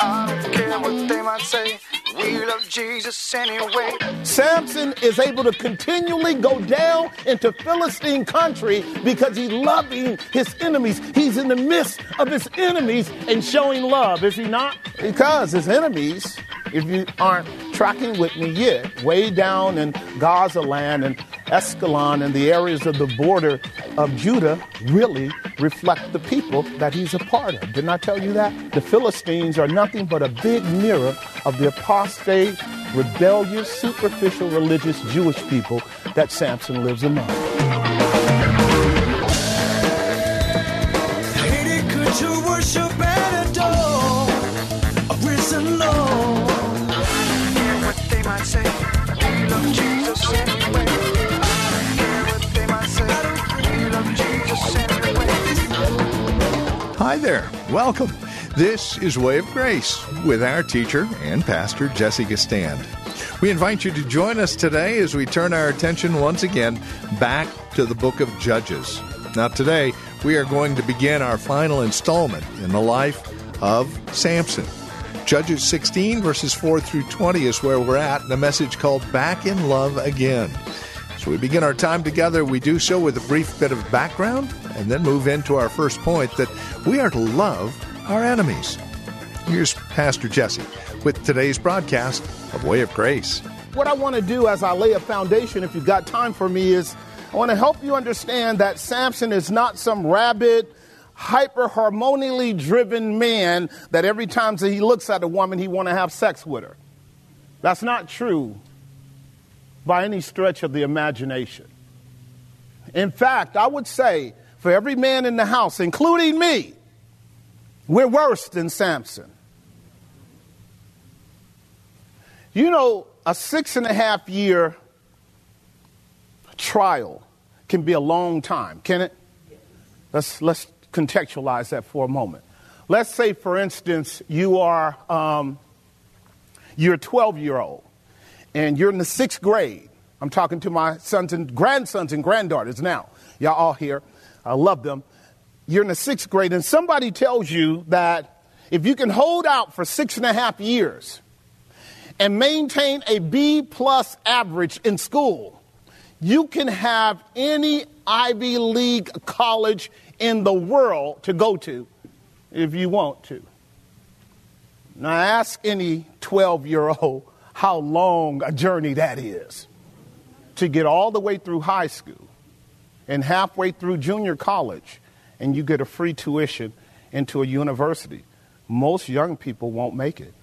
I don't care what they might say. We love Jesus anyway. Samson is able to continually go down into Philistine country because he's loving his enemies. He's in the midst of his enemies and showing love, is he not? Because his enemies, if you aren't tracking with me yet, way down in Gaza land and Ashkelon and the areas of the border of Judah really reflect the people that he's a part of. Didn't I tell you that? The Philistines are nothing but a big mirror of the apostate, rebellious, superficial religious Jewish people that Samson lives among. Hi there. Welcome. This is Way of Grace with our teacher and pastor, Jesse Gistand. We invite you to join us today as we turn our attention once again back to the book of Judges. Now, today we are going to begin our final installment in the life of Samson. Judges 16, verses 4 through 20 is where we're at in a message called Back in Love Again. So we begin our time together. We do so with a brief bit of background and then move into our first point that we are to love our enemies. Here's Pastor Jesse with today's broadcast of Way of Grace. What I want to do as I lay a foundation, if you've got time for me, is I want to help you understand that Samson is not some rabid, hyper hormonally driven man that every time that he looks at a woman, he want to have sex with her. That's not true by any stretch of the imagination. In fact, I would say for every man in the house, including me, we're worse than Samson. You know, a six and a half year trial can be a long time, can it? Let's, let's contextualize that for a moment. Let's say, for instance, you are um, you're a 12 year old and you're in the sixth grade. I'm talking to my sons and grandsons and granddaughters now. Y'all all here. I love them. You're in the sixth grade, and somebody tells you that if you can hold out for six and a half years and maintain a B plus average in school, you can have any Ivy League college in the world to go to if you want to. Now, ask any 12 year old how long a journey that is to get all the way through high school and halfway through junior college, and you get a free tuition into a university. Most young people won't make it.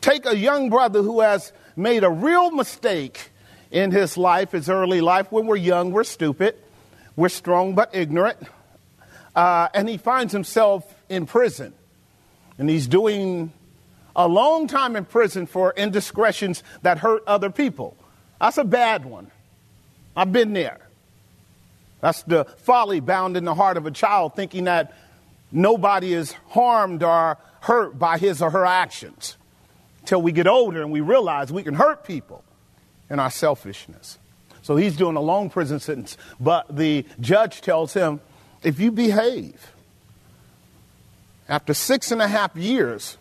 Take a young brother who has made a real mistake in his life, his early life. When we're young, we're stupid, we're strong but ignorant, uh, and he finds himself in prison. And he's doing a long time in prison for indiscretions that hurt other people. That's a bad one. I've been there. That's the folly bound in the heart of a child, thinking that nobody is harmed or hurt by his or her actions. Till we get older and we realize we can hurt people in our selfishness. So he's doing a long prison sentence, but the judge tells him, if you behave, after six and a half years,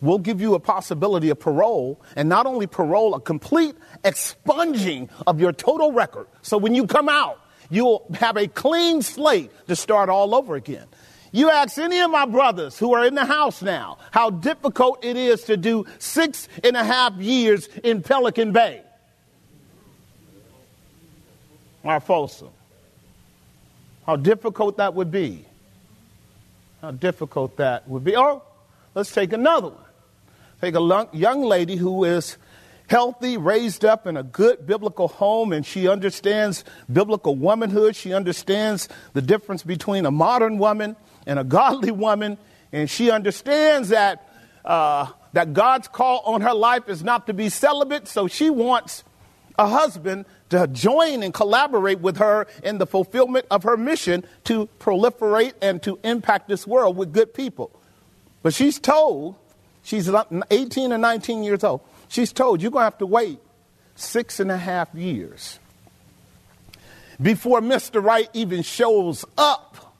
we'll give you a possibility of parole, and not only parole, a complete expunging of your total record. So when you come out, you'll have a clean slate to start all over again. You ask any of my brothers who are in the house now how difficult it is to do six and a half years in Pelican Bay Folsom. How difficult that would be. How difficult that would be. Or let's take another one. Take a young lady who is healthy, raised up in a good biblical home, and she understands biblical womanhood. She understands the difference between a modern woman and a godly woman. And she understands that, uh, that God's call on her life is not to be celibate, so she wants a husband to join and collaborate with her in the fulfillment of her mission to proliferate and to impact this world with good people. But she's told, she's 18 or 19 years old, she's told, you're going to have to wait six and a half years before Mr. Right even shows up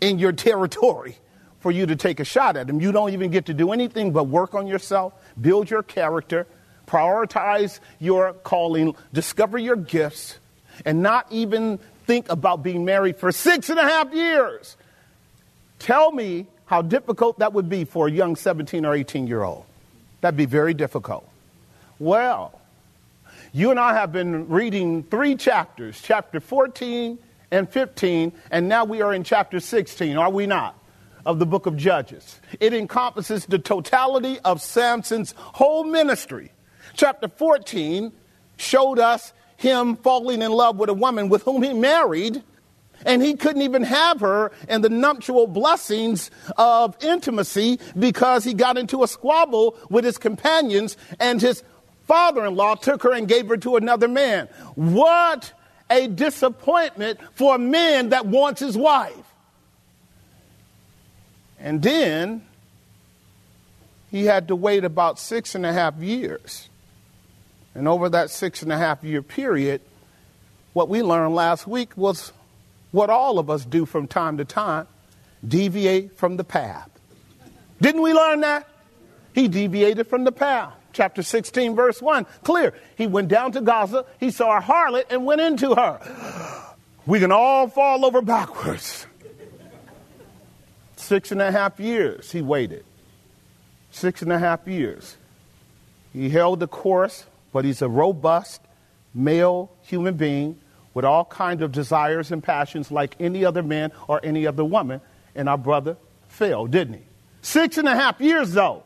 in your territory for you to take a shot at him. You don't even get to do anything but work on yourself, build your character, prioritize your calling, discover your gifts, and not even think about being married for six and a half years. Tell me how difficult that would be for a young 17 or 18 year old. That'd be very difficult. Well, you and I have been reading three chapters, chapter 14 and 15, and now we are in chapter 16, are we not? Of the book of Judges. It encompasses the totality of Samson's whole ministry. Chapter 14 showed us him falling in love with a woman with whom he married, and he couldn't even have her and the nuptial blessings of intimacy because he got into a squabble with his companions, and his father in law took her and gave her to another man. What a disappointment for a man that wants his wife. And then he had to wait about six and a half years. And over that six and a half year period, what we learned last week was what all of us do from time to time deviate from the path. Didn't we learn that? He deviated from the path. Chapter 16, verse 1. Clear. He went down to Gaza, he saw a harlot and went into her. We can all fall over backwards. Six and a half years he waited. Six and a half years. He held the course, but he's a robust male human being with all kinds of desires and passions like any other man or any other woman. And our brother failed, didn't he? Six and a half years, though.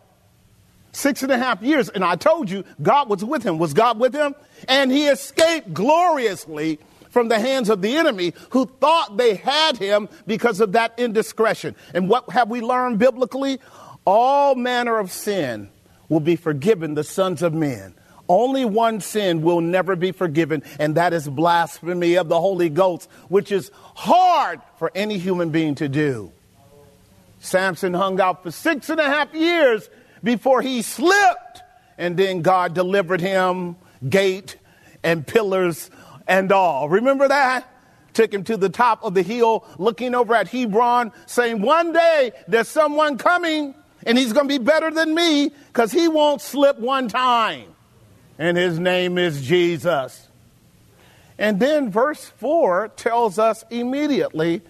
Six and a half years. And I told you, God was with him. Was God with him? And he escaped gloriously from the hands of the enemy who thought they had him because of that indiscretion. And what have we learned biblically? All manner of sin will be forgiven the sons of men. Only one sin will never be forgiven, and that is blasphemy of the Holy Ghost, which is hard for any human being to do. Samson hung out for six and a half years before he slipped, and then God delivered him, gate and pillars and all. Remember that? Took him to the top of the hill, looking over at Hebron, saying, One day there's someone coming, and he's going to be better than me because he won't slip one time and his name is Jesus. And then verse 4 tells us immediately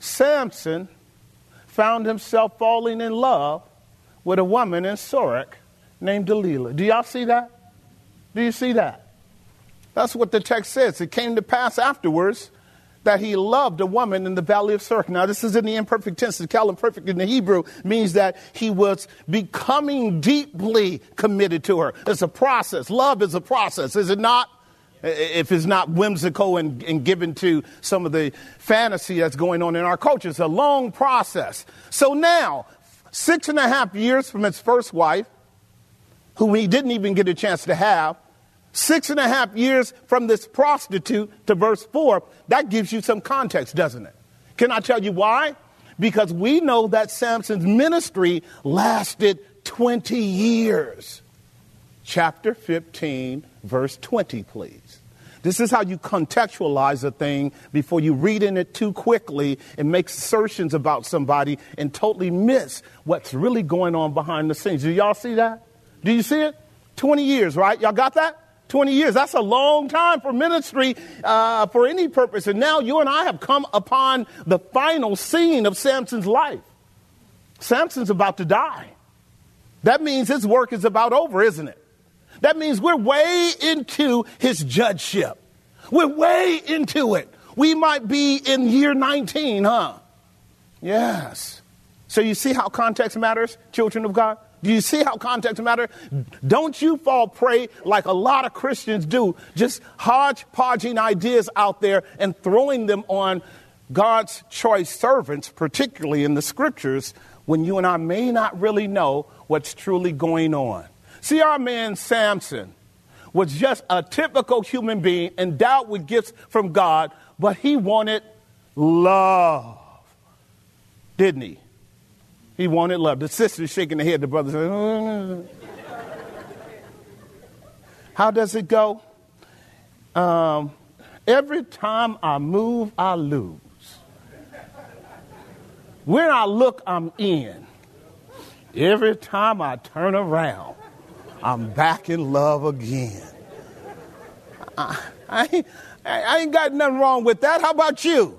Samson found himself falling in love with a woman in Sorek named Delilah. Do y'all see that? Do you see that? That's what the text says. It came to pass afterwards that he loved a woman in the valley of Sorek. Now, this is in the imperfect tense. The Qal imperfect in the Hebrew means that he was becoming deeply committed to her. It's a process. Love is a process, is it not? If it's not whimsical and, and given to some of the fantasy that's going on in our culture, it's a long process. So now, six and a half years from his first wife, whom he didn't even get a chance to have, Six and a half years from this prostitute to verse 4, that gives you some context, doesn't it? Can I tell you why? Because we know that Samson's ministry lasted 20 years. Chapter 15, verse 20, please. This is how you contextualize a thing before you read in it too quickly and make assertions about somebody and totally miss what's really going on behind the scenes. Do y'all see that? Do you see it? 20 years, right? Y'all got that? 20 years. That's a long time for ministry uh, for any purpose. And now you and I have come upon the final scene of Samson's life. Samson's about to die. That means his work is about over, isn't it? That means we're way into his judgeship. We're way into it. We might be in year 19, huh? Yes. So you see how context matters, children of God? Do you see how context matter? Don't you fall prey like a lot of Christians do, just hodgepodging ideas out there and throwing them on God's choice servants, particularly in the scriptures, when you and I may not really know what's truly going on. See, our man Samson was just a typical human being endowed with gifts from God, but he wanted love, didn't he? He wanted love. The sister's shaking her head. The brother's says, "Mm." How does it go? Um, every time I move, I lose. When I look, I'm in. Every time I turn around, I'm back in love again. I, I, ain't- I ain't got nothing wrong with that. How about you?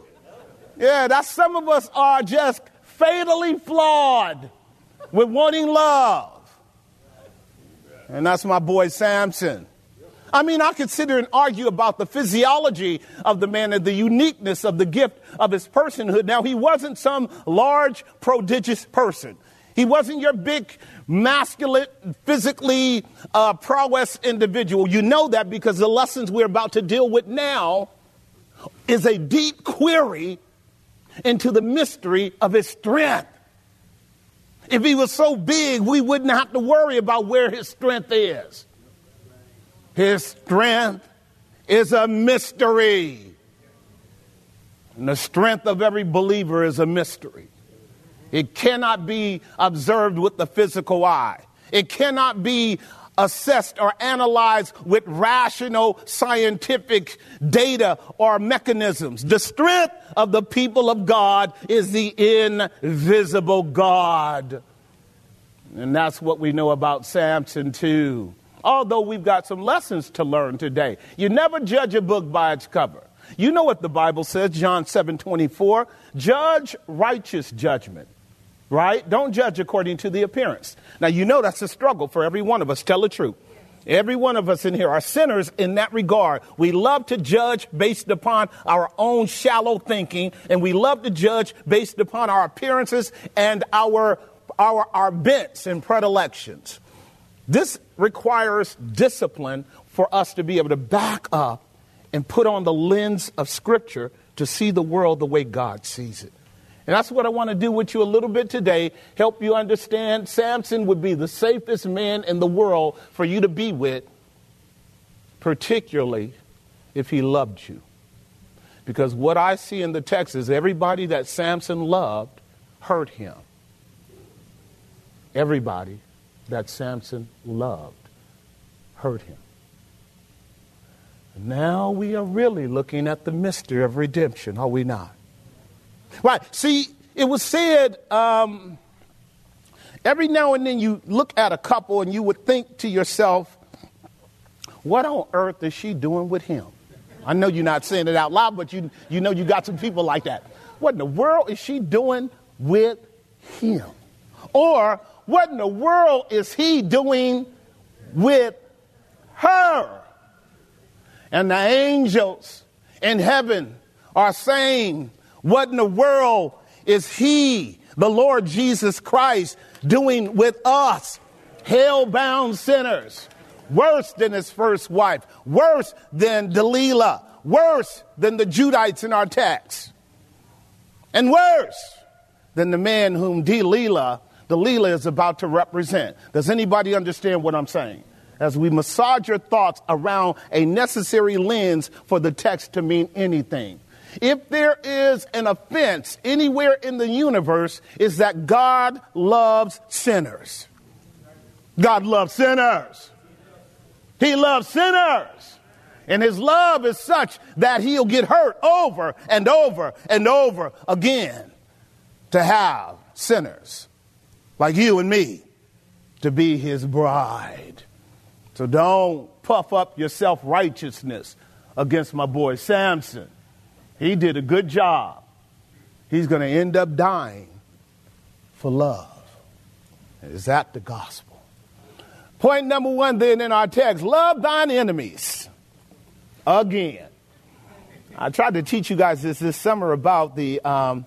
Yeah, that's some of us are just fatally flawed with wanting love. And that's my boy Samson. I mean, I could sit here and argue about the physiology of the man and the uniqueness of the gift of his personhood. Now, he wasn't some large, prodigious person. He wasn't your big, masculine, physically uh, prowess individual. You know that because the lessons we're about to deal with now is a deep query into the mystery of his strength. If he was so big, we wouldn't have to worry about where his strength is. His strength is a mystery. And the strength of every believer is a mystery. It cannot be observed with the physical eye. It cannot be assessed or analyzed with rational scientific data or mechanisms. The strength of the people of God is the invisible God. And that's what we know about Samson, too. Although we've got some lessons to learn today. You never judge a book by its cover. You know what the Bible says, John 7 24. Judge righteous judgment, right? Don't judge according to the appearance. Now, you know that's a struggle for every one of us. Tell the truth. Every one of us in here are sinners in that regard. We love to judge based upon our own shallow thinking, and we love to judge based upon our appearances and our, our, our bents and predilections. This requires discipline for us to be able to back up and put on the lens of Scripture to see the world the way God sees it. And that's what I want to do with you a little bit today. Help you understand Samson would be the safest man in the world for you to be with, particularly if he loved you. Because what I see in the text is everybody that Samson loved hurt him. Everybody that Samson loved hurt him. Now we are really looking at the mystery of redemption, are we not? Right. See, it was said um, every now and then you look at a couple and you would think to yourself, what on earth is she doing with him? I know you're not saying it out loud, but you, you know you got some people like that. What in the world is she doing with him? Or what in the world is he doing with her? And the angels in heaven are saying, What in the world is he, the Lord Jesus Christ, doing with us, hell bound sinners? Worse than his first wife, worse than Delilah, worse than the Judites in our text, and worse than the man whom Delilah, Delilah is about to represent. Does anybody understand what I'm saying? as we massage your thoughts around a necessary lens for the text to mean anything. If there is an offense anywhere in the universe, is that God loves sinners. God loves sinners. He loves sinners. And his love is such that he'll get hurt over and over and over again to have sinners like you and me to be his bride. So don't puff up your self righteousness against my boy Samson. He did a good job. He's going to end up dying for love. Is that the gospel? Point number one, then, in our text love thine enemies. Again. I tried to teach you guys this this summer about the, um,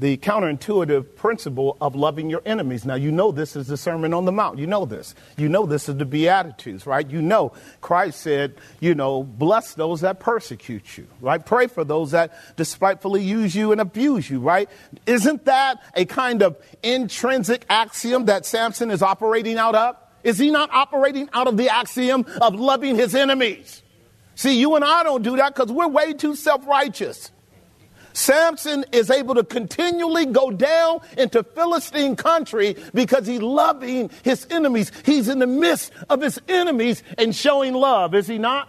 the counterintuitive principle of loving your enemies. Now, you know this is the Sermon on the Mount. You know this. You know this is the Beatitudes, right? You know Christ said, you know, bless those that persecute you, right? Pray for those that despitefully use you and abuse you, right? Isn't that a kind of intrinsic axiom that Samson is operating out of? Is he not operating out of the axiom of loving his enemies? See, you and I don't do that because we're way too self righteous. Samson is able to continually go down into Philistine country because he's loving his enemies. He's in the midst of his enemies and showing love, is he not?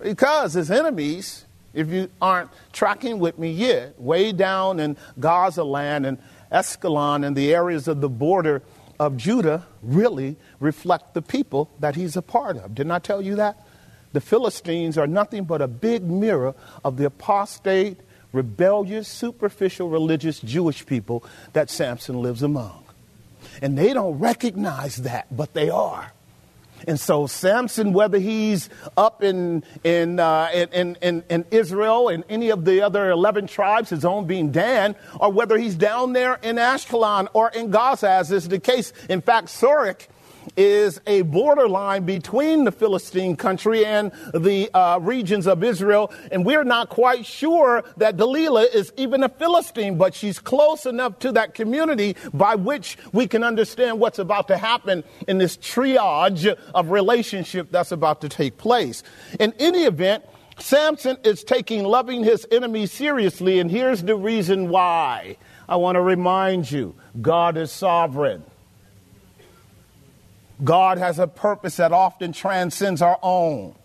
Because his enemies, if you aren't tracking with me yet, way down in Gaza land and Ascalon and the areas of the border of Judah really reflect the people that he's a part of. Didn't I tell you that? The Philistines are nothing but a big mirror of the apostate rebellious, superficial, religious Jewish people that Samson lives among. And they don't recognize that, but they are. And so Samson, whether he's up in, in, uh, in, in, in, Israel and any of the other 11 tribes, his own being Dan, or whether he's down there in Ashkelon or in Gaza, as is the case. In fact, Sorek is a borderline between the Philistine country and the uh, regions of Israel. And we're not quite sure that Delilah is even a Philistine, but she's close enough to that community by which we can understand what's about to happen in this triage of relationship that's about to take place. In any event, Samson is taking loving his enemies seriously, and here's the reason why. I want to remind you God is sovereign. God has a purpose that often transcends our own.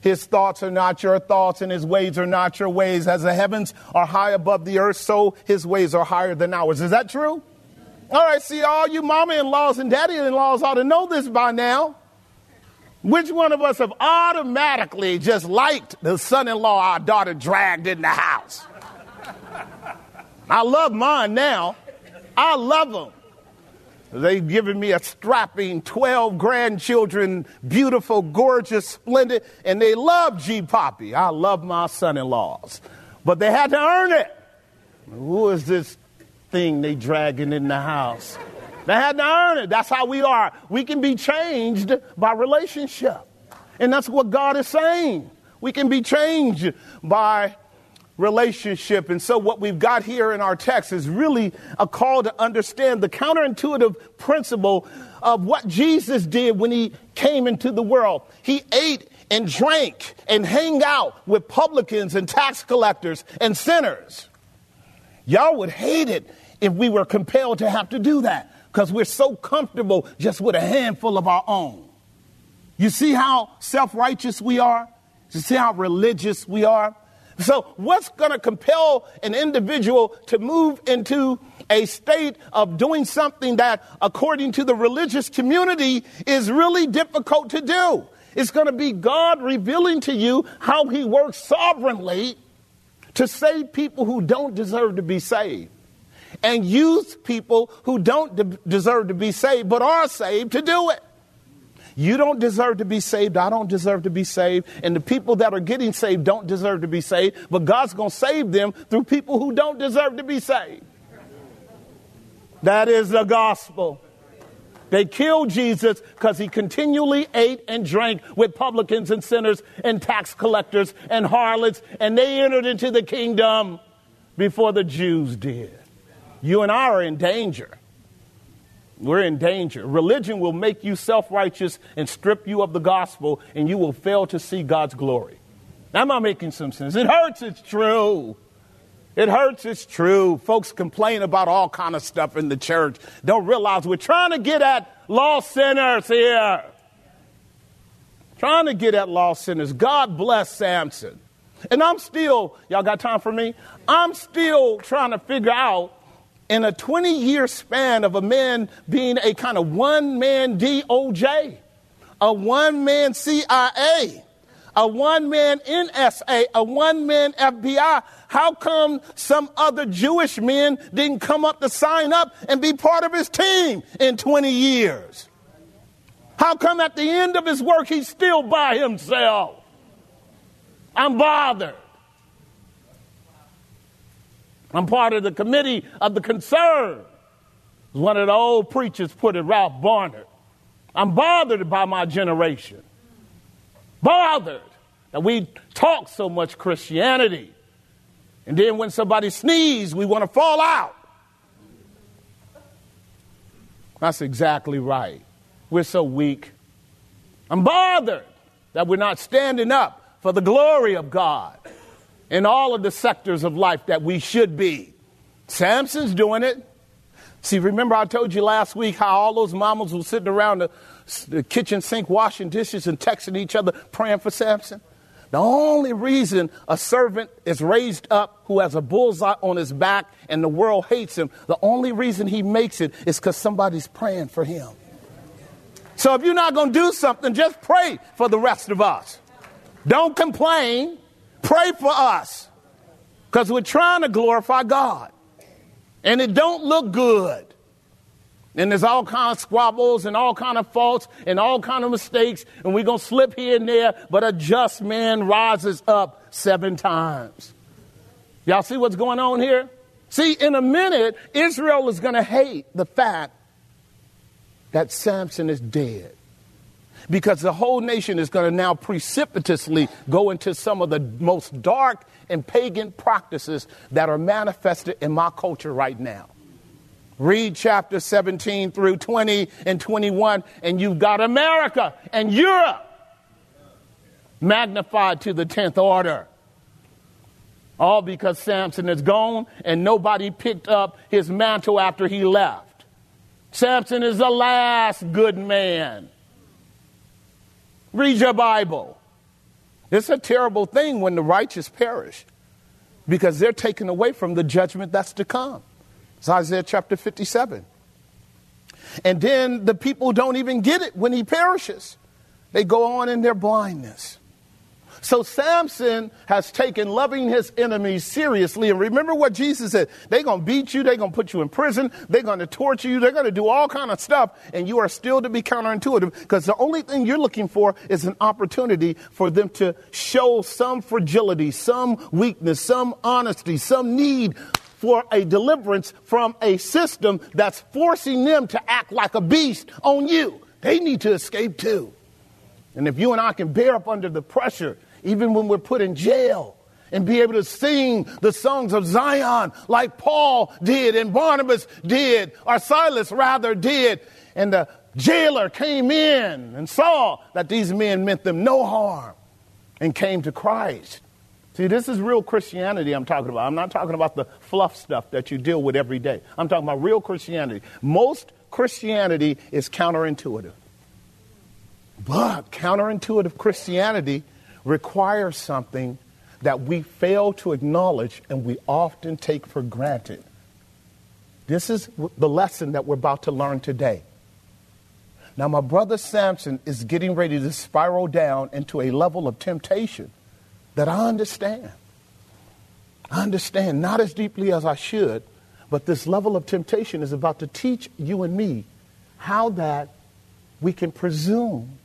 His thoughts are not your thoughts, and his ways are not your ways. As the heavens are high above the earth, so his ways are higher than ours. Is that true? All right, see, all you mama in laws and daddy in laws ought to know this by now. Which one of us have automatically just liked the son in law our daughter dragged in the house? I love mine now. I love them. They've given me a strapping 12 grandchildren, beautiful, gorgeous, splendid, and they love G Poppy. I love my son in laws. But they had to earn it. Who is this thing they dragging in the house? They had to earn it. That's how we are. We can be changed by relationship. And that's what God is saying. We can be changed by relationship. And so, what we've got here in our text is really a call to understand the counterintuitive principle of what Jesus did when he came into the world. He ate and drank and hang out with publicans and tax collectors and sinners. Y'all would hate it if we were compelled to have to do that because we're so comfortable just with a handful of our own. You see how self righteous we are? You see how religious we are? So, what's going to compel an individual to move into a state of doing something that, according to the religious community, is really difficult to do? It's going to be God revealing to you how He works sovereignly to save people who don't deserve to be saved and use people who don't de- deserve to be saved but are saved to do it. You don't deserve to be saved. I don't deserve to be saved. And the people that are getting saved don't deserve to be saved. But God's going to save them through people who don't deserve to be saved. That is the gospel. They killed Jesus because he continually ate and drank with publicans and sinners and tax collectors and harlots, and they entered into the kingdom before the Jews did. You and I are in danger. We're in danger. Religion will make you self righteous and strip you of the gospel, and you will fail to see God's glory. Am I making some sense? It hurts, it's true. It hurts, it's true. Folks complain about all kind of stuff in the church. Don't realize we're trying to get at lost sinners here. Trying to get at lost sinners. God bless Samson. And I'm still, y'all got time for me? I'm still trying to figure out in a 20 year span of a man being a kind of one man DOJ, a one man CIA, a one man NSA, a one man FBI, how come some other Jewish men didn't come up to sign up and be part of his team in 20 years? How come at the end of his work he's still by himself? I'm bothered. I'm part of the committee of the concern. One of the old preachers put it, Ralph Barnard. I'm bothered by my generation. Bothered that we talk so much Christianity. And then when somebody sneezes, we want to fall out. That's exactly right. We're so weak. I'm bothered that we're not standing up for the glory of God in all of the sectors of life that we should be. Samson's doing it. See, remember I told you last week how all those mamas were sitting around the, the kitchen sink washing dishes and texting each other praying for Samson? The only reason a servant is raised up who has a bullseye on his back and the world hates him, the only reason he makes it is because somebody's praying for him. So if you're not going to do something, just pray for the rest of us. Don't complain. Pray for us because we're trying to glorify God. And it don't look good. And there's all kind of squabbles and all kind of faults and all kind of mistakes, and we're gonna slip here and there, but a just man rises up seven times. Y'all see what's going on here? See, in a minute, Israel is gonna hate the fact that Samson is dead. Because the whole nation is going to now precipitously go into some of the most dark and pagan practices that are manifested in my culture right now. Read chapter 17 through 20 and 21, and you've got America and Europe magnified to the 10th order. All because Samson is gone and nobody picked up his mantle after he left. Samson is the last good man. Read your Bible. It's a terrible thing when the righteous perish because they're taken away from the judgment that's to come. It's Isaiah chapter 57. And then the people don't even get it when he perishes. They go on in their blindness. So Samson has taken loving his enemies seriously. And remember what Jesus said. They're going to beat you. They're going to put you in prison. They're going to torture you. They're going to do all kind of stuff. And you are still to be counterintuitive because the only thing you're looking for is an opportunity for them to show some fragility, some weakness, some honesty, some need for a deliverance from a system that's forcing them to act like a beast on you. They need to escape too. And if you and I can bear up under the pressure, even when we're put in jail, and be able to sing the songs of Zion like Paul did and Barnabas did, or Silas rather did, and the jailer came in and saw that these men meant them no harm and came to Christ. See, this is real Christianity I'm talking about. I'm not talking about the fluff stuff that you deal with every day. I'm talking about real Christianity. Most Christianity is counterintuitive. But counterintuitive Christianity requires something that we fail to acknowledge and we often take for granted. This is the lesson that we're about to learn today. Now, my brother Samson is getting ready to spiral down into a level of temptation that I understand. I understand, not as deeply as I should, but this level of temptation is about to teach you and me how that we can presume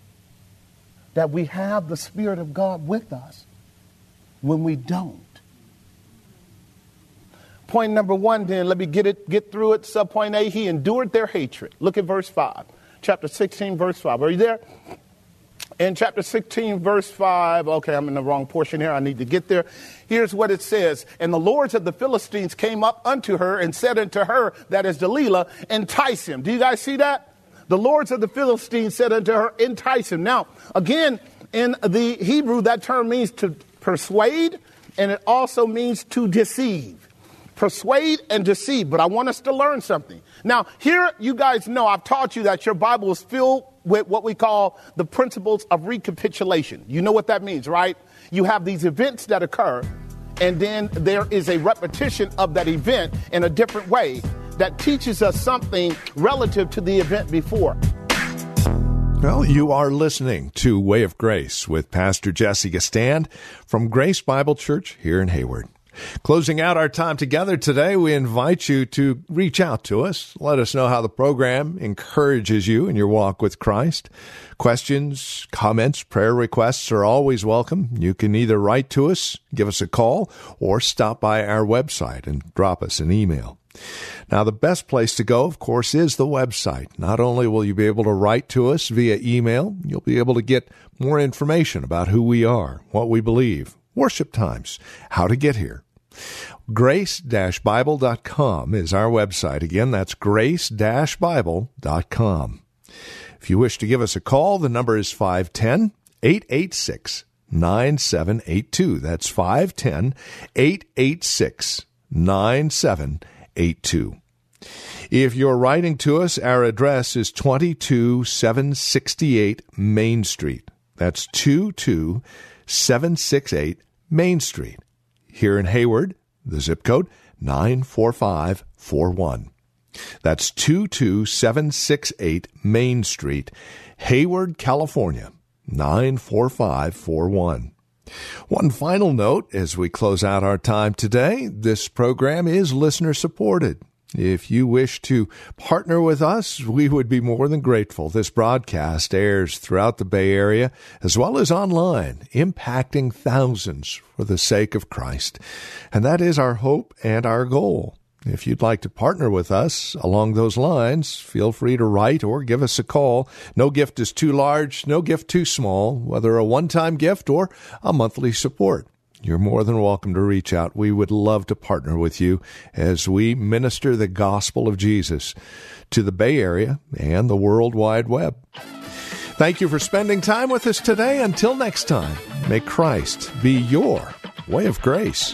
that we have the Spirit of God with us when we don't. Point number one, then, let me get it, get through it. Subpoint A, he endured their hatred. Look at verse 5, chapter 16, verse 5. Are you there? in chapter 16, verse 5. Okay, I'm in the wrong portion here. I need to get there. Here's what it says And the lords of the Philistines came up unto her and said unto her, that is Delilah, entice him. Do you guys see that? The lords of the Philistines said unto her, entice him. Now, again, in the Hebrew, that term means to persuade, and it also means to deceive. Persuade and deceive. But I want us to learn something. Now, here you guys know I've taught you that your Bible is filled with what we call the principles of recapitulation. You know what that means, right? You have these events that occur, and then there is a repetition of that event in a different way that teaches us something relative to the event before. Well, you are listening to Way of Grace with Pastor Jesse Gistand from Grace Bible Church here in Hayward. Closing out our time together today, we invite you to reach out to us. Let us know how the program encourages you in your walk with Christ. Questions, comments, prayer requests are always welcome. You can either write to us, give us a call, or stop by our website and drop us an email. Now, the best place to go, of course, is the website. Not only will you be able to write to us via email, you'll be able to get more information about who we are, what we believe, worship times, how to get here. Grace-Bible.com is our website. Again, that's grace-bible.com. If you wish to give us a call, the number is 510 886 9782. That's 510 886 9782. If you're writing to us, our address is 22768 Main Street. That's 22768 Main Street. Here in Hayward, the zip code 94541. That's 22768 Main Street, Hayward, California 94541. One final note as we close out our time today this program is listener supported. If you wish to partner with us, we would be more than grateful. This broadcast airs throughout the Bay Area as well as online, impacting thousands for the sake of Christ. And that is our hope and our goal. If you'd like to partner with us along those lines, feel free to write or give us a call. No gift is too large, no gift too small, whether a one time gift or a monthly support. You're more than welcome to reach out. We would love to partner with you as we minister the gospel of Jesus to the Bay Area and the World Wide Web. Thank you for spending time with us today. Until next time, may Christ be your way of grace.